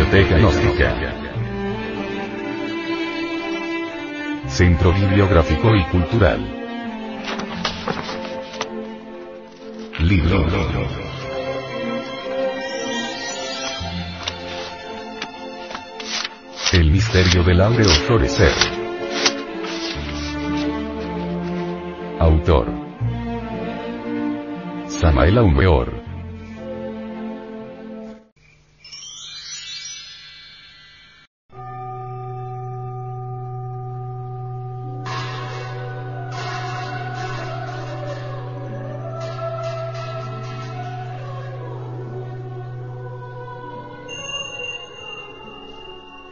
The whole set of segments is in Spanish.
Biblioteca Gnóstica. Centro Bibliográfico y Cultural. Libro. El misterio del áureo florecer. Autor. Samael Aumeor.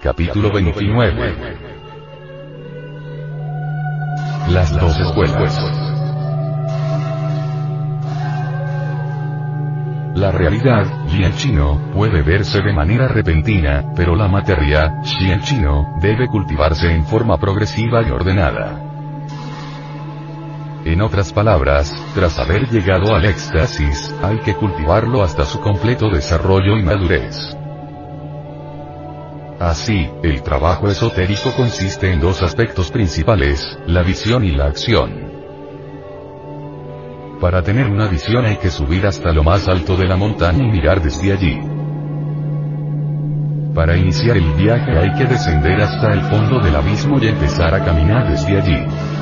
Capítulo 29. Las dos escuelas. La realidad, Lian Chino, puede verse de manera repentina, pero la materia, Xian Chino, debe cultivarse en forma progresiva y ordenada. En otras palabras, tras haber llegado al éxtasis, hay que cultivarlo hasta su completo desarrollo y madurez. Así, el trabajo esotérico consiste en dos aspectos principales, la visión y la acción. Para tener una visión hay que subir hasta lo más alto de la montaña y mirar desde allí. Para iniciar el viaje hay que descender hasta el fondo del abismo y empezar a caminar desde allí.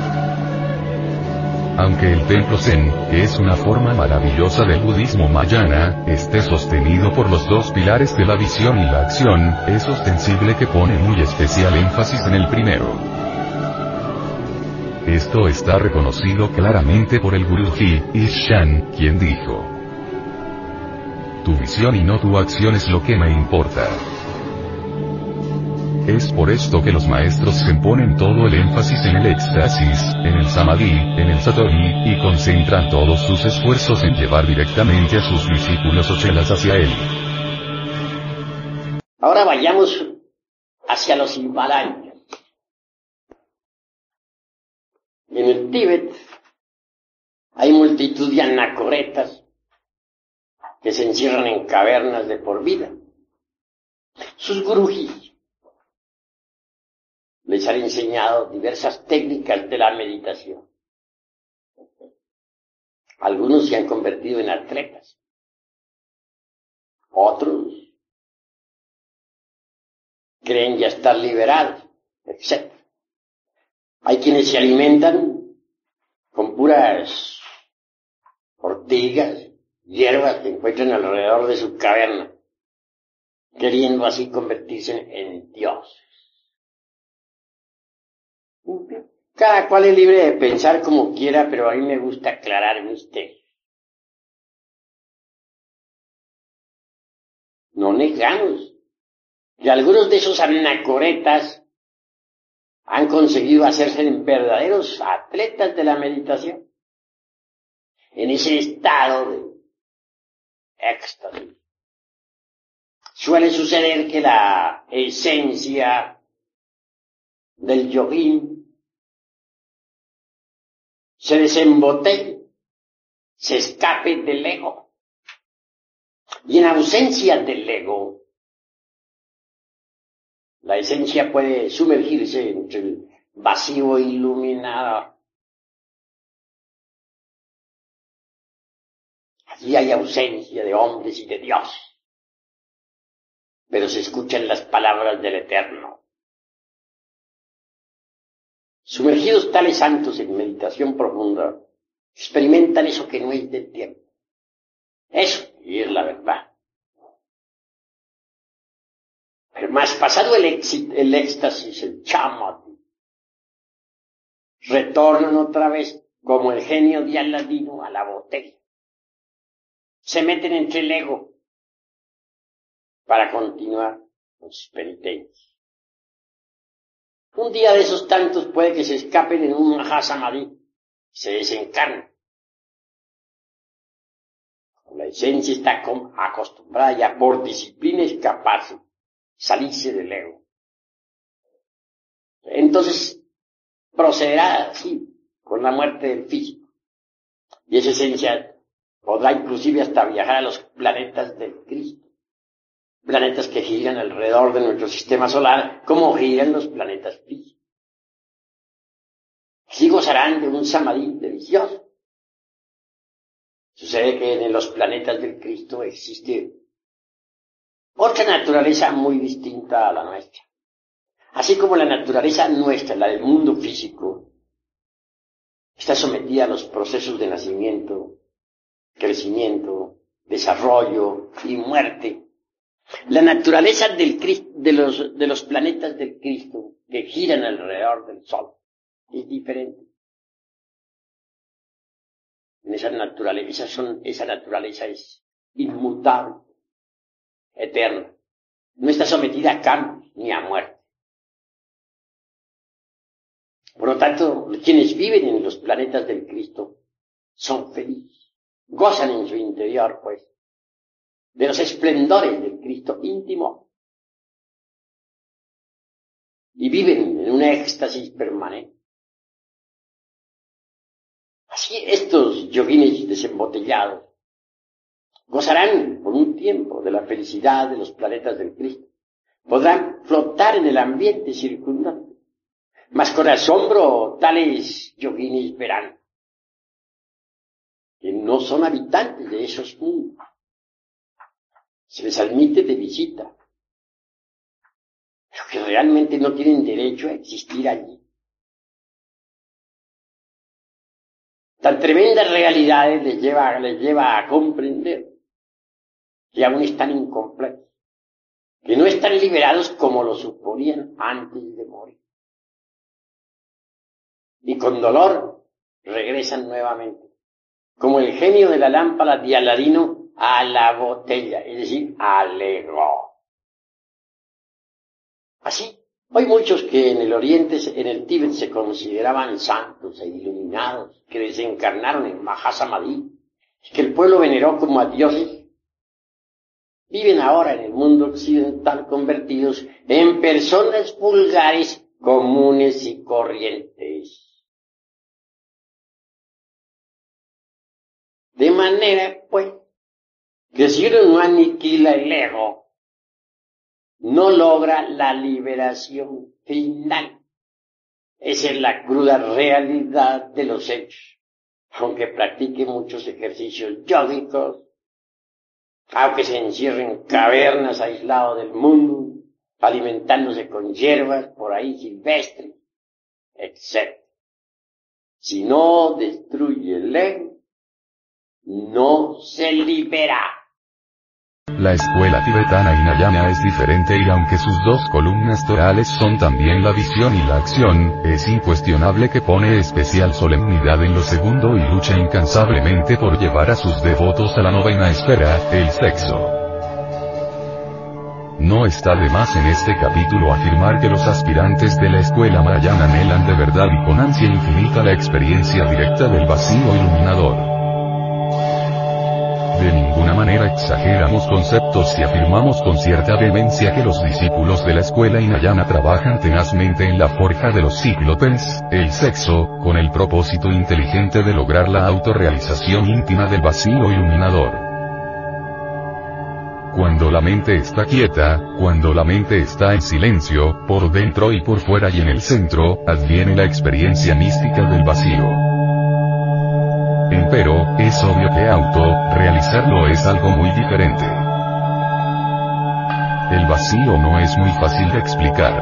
Aunque el templo Zen, que es una forma maravillosa del budismo mayana, esté sostenido por los dos pilares de la visión y la acción, es ostensible que pone muy especial énfasis en el primero. Esto está reconocido claramente por el Guruji, Ishan, quien dijo, Tu visión y no tu acción es lo que me importa. Es por esto que los maestros se ponen todo el énfasis en el éxtasis, en el samadhi, en el satori, y concentran todos sus esfuerzos en llevar directamente a sus discípulos o chelas hacia él. Ahora vayamos hacia los Himalayas. En el Tíbet hay multitud de anacoretas que se encierran en cavernas de por vida. Sus gurujis les han enseñado diversas técnicas de la meditación. Algunos se han convertido en atletas. Otros creen ya estar liberados, etc. Hay quienes se alimentan con puras ortigas, hierbas que encuentran alrededor de su caverna, queriendo así convertirse en dioses. Cada cual es libre de pensar como quiera, pero a mí me gusta aclarar misterios. No negamos que algunos de esos anacoretas han conseguido hacerse verdaderos atletas de la meditación. En ese estado de éxtasis. Suele suceder que la esencia del yogín se desembotelle, se escape del ego. Y en ausencia del ego, la esencia puede sumergirse entre el vacío iluminado. Allí hay ausencia de hombres y de Dios, pero se escuchan las palabras del Eterno. Sumergidos tales santos en meditación profunda, experimentan eso que no es del tiempo. Eso, y es la verdad. Pero más pasado el, el éxtasis, el chamati, retornan otra vez como el genio de Aladino a la botella. Se meten entre el ego para continuar con sus penitencias. Un día de esos tantos puede que se escapen en un Mahasamadhi, se desencarnen. La esencia está acostumbrada ya por disciplina escaparse, salirse del ego. Entonces procederá así, con la muerte del físico. Y esa esencia podrá inclusive hasta viajar a los planetas del Cristo. Planetas que giran alrededor de nuestro sistema solar, como giran los planetas físicos. Así gozarán de un samadhi delicioso. Sucede que en los planetas del Cristo existe otra naturaleza muy distinta a la nuestra. Así como la naturaleza nuestra, la del mundo físico, está sometida a los procesos de nacimiento, crecimiento, desarrollo y muerte. La naturaleza de, los, planetas del Cristo que giran alrededor del Sol es diferente. En esa naturaleza, son, esa naturaleza es inmutable, eterna. No está sometida a cambios ni a muerte. Por lo tanto, quienes viven en los planetas del Cristo son felices, gozan en su interior, pues, de los esplendores Cristo íntimo y viven en un éxtasis permanente. Así estos yoguines desembotellados gozarán por un tiempo de la felicidad de los planetas del Cristo. Podrán flotar en el ambiente circundante. Mas con asombro tales yoguines verán que no son habitantes de esos mundos se les admite de visita, pero que realmente no tienen derecho a existir allí. Tan tremendas realidades les lleva, les lleva a comprender que aún están incompletos, que no están liberados como lo suponían antes de morir. Y con dolor regresan nuevamente, como el genio de la lámpara de Aladino a la botella, es decir, al ego. Así, hay muchos que en el Oriente, en el Tíbet, se consideraban santos e iluminados, que desencarnaron en Mahasamadhi, que el pueblo veneró como a dioses, viven ahora en el mundo occidental convertidos en personas vulgares, comunes y corrientes. De manera, pues, que si uno no aniquila el ego, no logra la liberación final. Esa es la cruda realidad de los hechos. Aunque practique muchos ejercicios yógicos, aunque se encierre en cavernas aislados del mundo, alimentándose con hierbas por ahí silvestres, etc. Si no destruye el ego, no se libera. La escuela tibetana Hinayana es diferente y aunque sus dos columnas torales son también la visión y la acción, es incuestionable que pone especial solemnidad en lo segundo y lucha incansablemente por llevar a sus devotos a la novena esfera, el sexo. No está de más en este capítulo afirmar que los aspirantes de la escuela Mahayana anhelan de verdad y con ansia infinita la experiencia directa del vacío iluminador. De ninguna manera exageramos conceptos si afirmamos con cierta vehemencia que los discípulos de la escuela Inayana trabajan tenazmente en la forja de los cíclopes, el sexo, con el propósito inteligente de lograr la autorrealización íntima del vacío iluminador. Cuando la mente está quieta, cuando la mente está en silencio, por dentro y por fuera y en el centro, adviene la experiencia mística del vacío. Pero, es obvio que auto, realizarlo es algo muy diferente. El vacío no es muy fácil de explicar.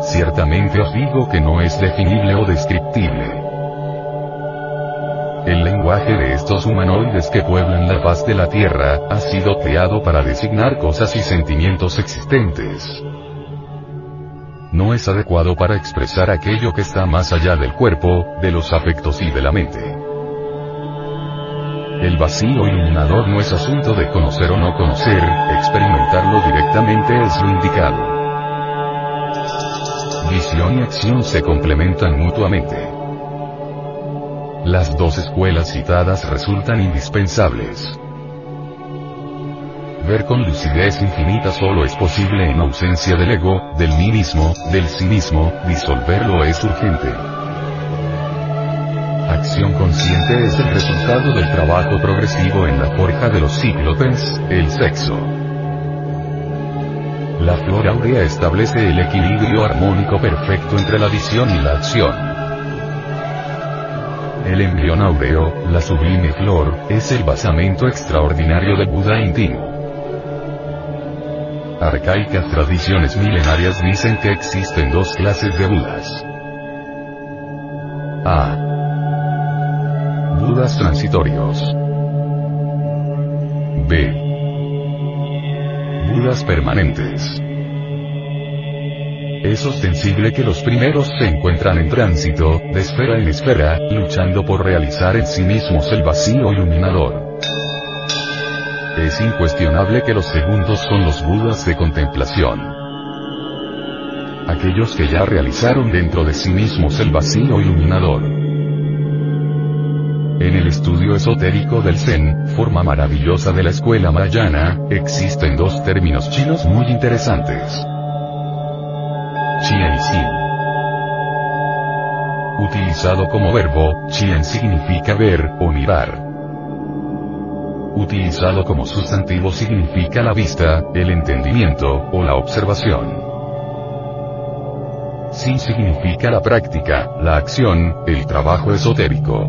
Ciertamente os digo que no es definible o descriptible. El lenguaje de estos humanoides que pueblan la paz de la Tierra, ha sido creado para designar cosas y sentimientos existentes no es adecuado para expresar aquello que está más allá del cuerpo, de los afectos y de la mente. El vacío iluminador no es asunto de conocer o no conocer, experimentarlo directamente es lo indicado. Visión y acción se complementan mutuamente. Las dos escuelas citadas resultan indispensables. Ver con lucidez infinita solo es posible en ausencia del ego, del mismo, del sí mismo, disolverlo es urgente. Acción consciente es el resultado del trabajo progresivo en la forja de los cíclopes, el sexo. La flor áurea establece el equilibrio armónico perfecto entre la visión y la acción. El embrión áureo, la sublime flor, es el basamento extraordinario de Buda íntimo. Arcaicas tradiciones milenarias dicen que existen dos clases de Budas. A. Budas transitorios. B. Budas permanentes. Es ostensible que los primeros se encuentran en tránsito, de esfera en esfera, luchando por realizar en sí mismos el vacío iluminador. Es incuestionable que los segundos son los Budas de contemplación. Aquellos que ya realizaron dentro de sí mismos el vacío iluminador. En el estudio esotérico del Zen, forma maravillosa de la escuela mayana, existen dos términos chinos muy interesantes. Chien y Xin. Utilizado como verbo, Chien significa ver, o mirar. Utilizado como sustantivo significa la vista, el entendimiento, o la observación. Sin significa la práctica, la acción, el trabajo esotérico.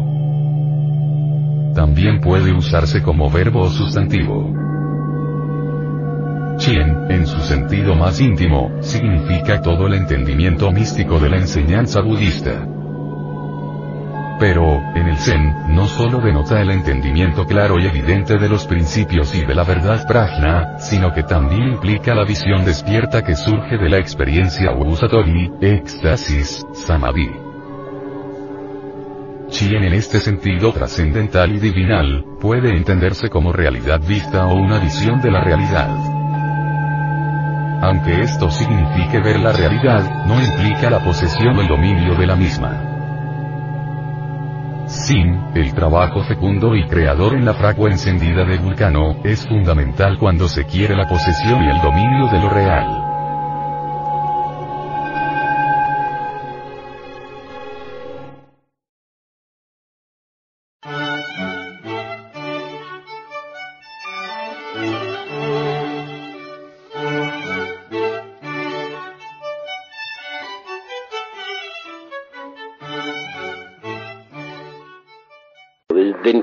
También puede usarse como verbo o sustantivo. Chien, en su sentido más íntimo, significa todo el entendimiento místico de la enseñanza budista. Pero, en el Zen, no solo denota el entendimiento claro y evidente de los principios y de la verdad prajna, sino que también implica la visión despierta que surge de la experiencia Usatori, éxtasis, samadhi. Chien en este sentido trascendental y divinal, puede entenderse como realidad vista o una visión de la realidad. Aunque esto signifique ver la realidad, no implica la posesión o el dominio de la misma. Sin, el trabajo fecundo y creador en la fragua encendida de Vulcano, es fundamental cuando se quiere la posesión y el dominio de lo real.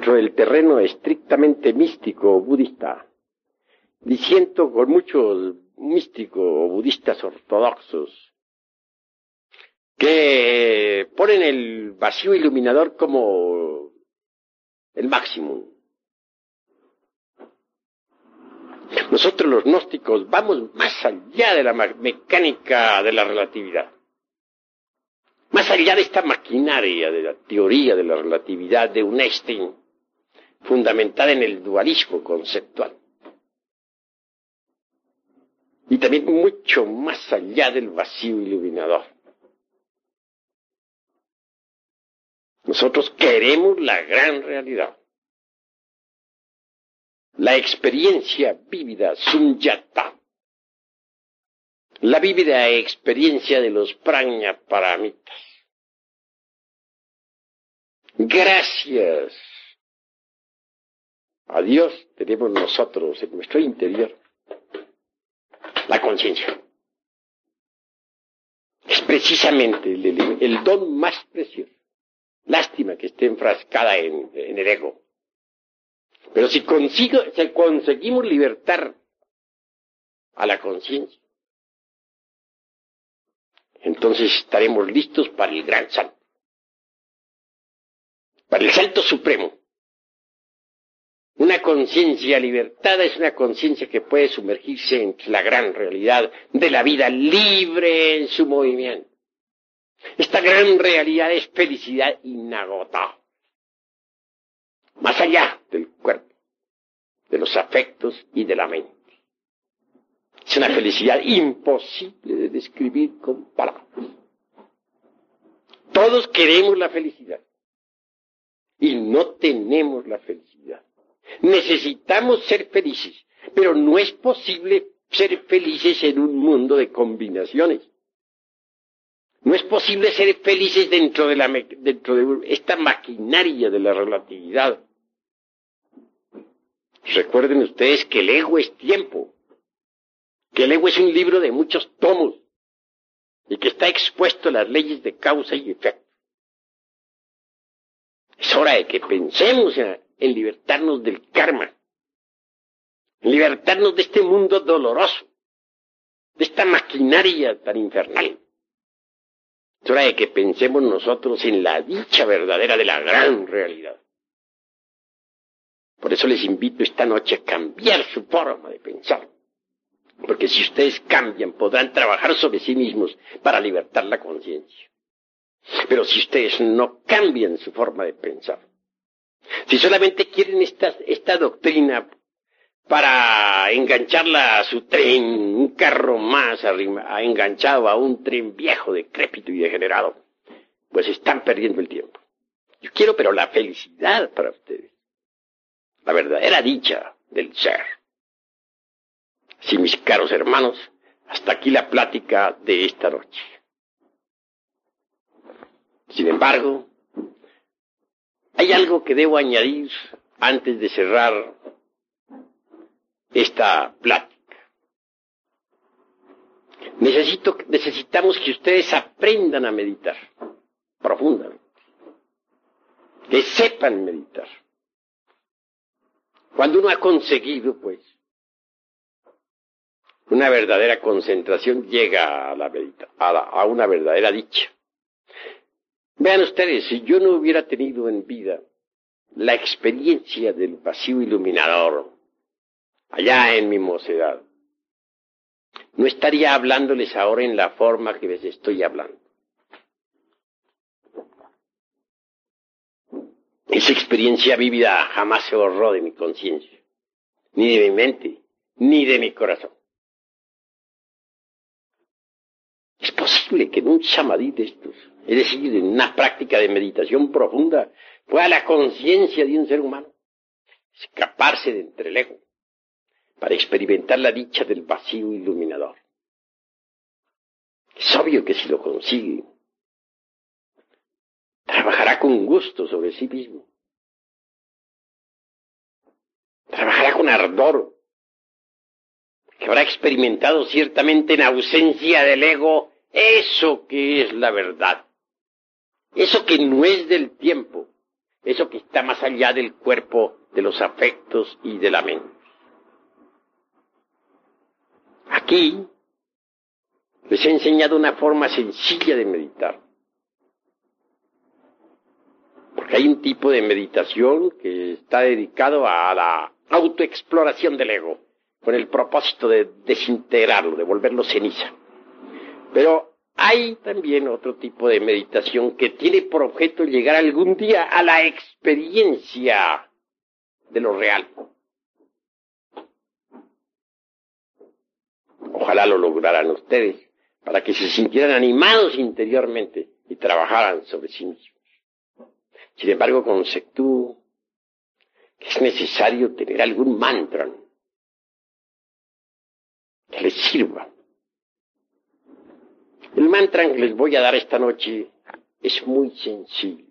Dentro del terreno estrictamente místico budista, diciendo con muchos místicos budistas ortodoxos que ponen el vacío iluminador como el máximo. Nosotros los gnósticos vamos más allá de la mecánica de la relatividad. Más allá de esta maquinaria de la teoría de la relatividad de Einstein, fundamentada en el dualismo conceptual. Y también mucho más allá del vacío iluminador. Nosotros queremos la gran realidad. La experiencia vívida, sunyata. La vívida experiencia de los prajna paramitas. Gracias a Dios tenemos nosotros en nuestro interior la conciencia. Es precisamente el, don más precioso. Lástima que esté enfrascada en, en el ego. Pero si, consigo, si conseguimos libertar a la conciencia, entonces estaremos listos para el gran salto. Para el salto supremo. Una conciencia libertada es una conciencia que puede sumergirse en la gran realidad de la vida libre en su movimiento. Esta gran realidad es felicidad inagotable. Más allá del cuerpo, de los afectos y de la mente. Es una felicidad imposible de describir con palabras. Todos queremos la felicidad y no tenemos la felicidad. Necesitamos ser felices, pero no es posible ser felices en un mundo de combinaciones. No es posible ser felices dentro de, la, dentro de esta maquinaria de la relatividad. Recuerden ustedes que el ego es tiempo. que el ego es un libro de muchos tomos y que está expuesto a las leyes de causa y efecto. Es hora de que pensemos en, libertarnos del karma, en libertarnos de este mundo doloroso, de esta maquinaria tan infernal. Es hora de que pensemos nosotros en la dicha verdadera de la gran realidad. Por eso les invito esta noche a cambiar su forma de pensar. Porque si ustedes cambian, podrán trabajar sobre sí mismos para libertar la conciencia. Pero si ustedes no cambian su forma de pensar, si solamente quieren esta, doctrina para engancharla a su tren, un carro más enganchado a un tren viejo, decrépito y degenerado, pues están perdiendo el tiempo. Yo quiero pero la felicidad para ustedes, la verdadera dicha del ser. Sí, mis caros hermanos, hasta aquí la plática de esta noche. Sin embargo, hay algo que debo añadir antes de cerrar esta plática. Necesitamos que ustedes aprendan a meditar profundamente, que sepan meditar. Cuando uno ha conseguido, pues, una verdadera concentración llega a, la, a, a una verdadera dicha. Vean ustedes, si yo no hubiera tenido en vida la experiencia del vacío iluminador allá en mi mocedad, no estaría hablándoles ahora en la forma que les estoy hablando. Esa experiencia vívida jamás se borró de mi conciencia, ni de mi mente, ni de mi corazón. Es posible que en un samadhi de estos, es decir, en una práctica de meditación profunda, pueda la conciencia de un ser humano escaparse de entre el ego para experimentar la dicha del vacío iluminador. Es obvio que si lo consigue, trabajará con gusto sobre sí mismo. Trabajará con ardor, que habrá experimentado ciertamente en ausencia del ego eso que es la verdad. Eso que no es del tiempo. Eso que está más allá del cuerpo, de los afectos y de la mente. Aquí les he enseñado una forma sencilla de meditar. Porque hay un tipo de meditación que está dedicado a la autoexploración del ego, con el propósito de desintegrarlo, de volverlo ceniza. Pero hay también otro tipo de meditación que tiene por objeto llegar algún día a la experiencia de lo real. Ojalá lo lograran ustedes, para que se sintieran animados interiormente y trabajaran sobre sí mismos. Sin embargo, conceptúo que es necesario tener algún mantra que les sirva el mantra que les voy a dar esta noche es muy sencillo.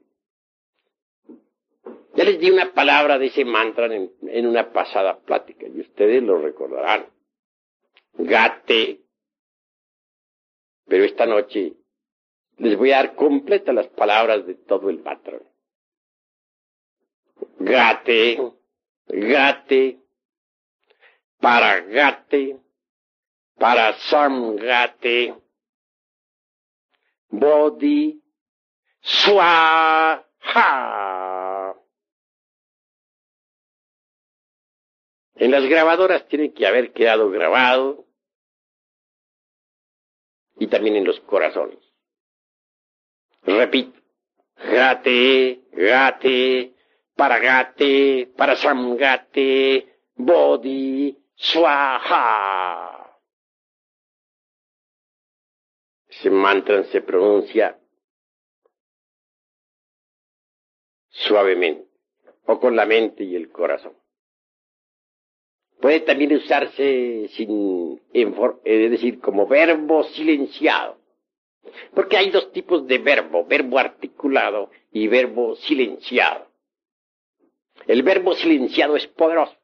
Ya les di una palabra de ese mantra en, una pasada plática y ustedes lo recordarán. Gate. Pero esta noche les voy a dar completas las palabras de todo el mantra. Gate, gate, para gate, Bodhi Swaha. En las grabadoras tiene que haber quedado grabado y también en los corazones. Repito, gate, gate, para gate, para samgate, bodhi, swaha. Ese mantra se pronuncia suavemente, o con la mente y el corazón. Puede también usarse sin, es decir, como verbo silenciado. Porque hay dos tipos de verbo, verbo articulado y verbo silenciado. El verbo silenciado es poderoso.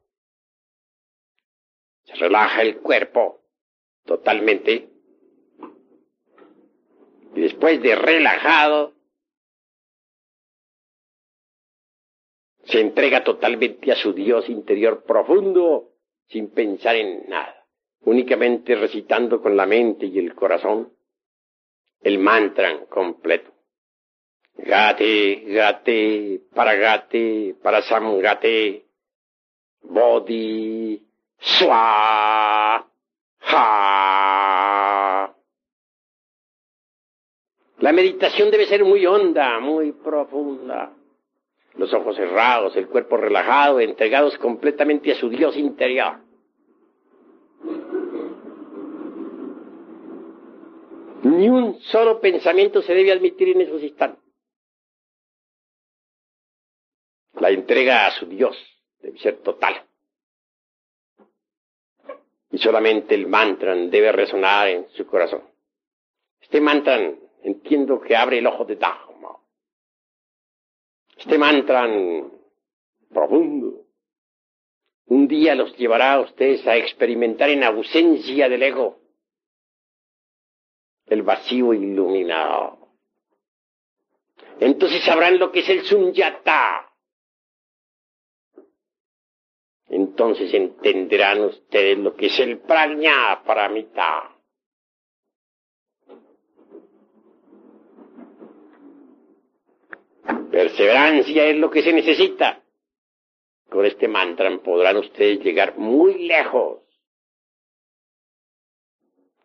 Se relaja el cuerpo, totalmente. Y después de relajado, se entrega totalmente a su Dios interior profundo, sin pensar en nada, únicamente recitando con la mente y el corazón el mantra completo. Gate, gate, para gate, para samgate, bodhi, swa, La meditación debe ser muy honda, muy profunda. Los ojos cerrados, el cuerpo relajado, entregados completamente a su Dios interior. Ni un solo pensamiento se debe admitir en esos instantes. La entrega a su Dios debe ser total. Y solamente el mantra debe resonar en su corazón. Este mantra entiendo que abre el ojo de Dharma. Este mantra profundo un día los llevará a ustedes a experimentar en ausencia del ego el vacío iluminado. Entonces sabrán lo que es el sunyata. Entonces entenderán ustedes lo que es el prajna paramita. Perseverancia es lo que se necesita. Con este mantra podrán ustedes llegar muy lejos.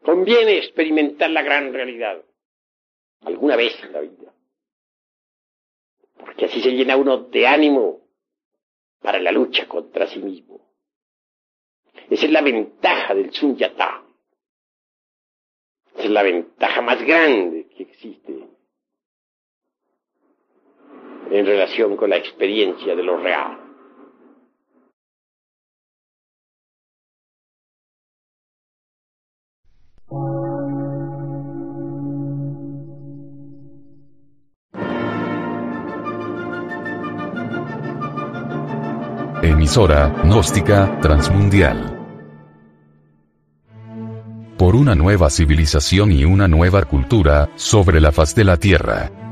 Conviene experimentar la gran realidad. Alguna vez en la vida. Porque así se llena uno de ánimo para la lucha contra sí mismo. Esa es la ventaja del Sunyata. Esa es la ventaja más grande que existe en relación con la experiencia de lo real. Emisora, gnóstica, transmundial. Por una nueva civilización y una nueva cultura, sobre la faz de la Tierra.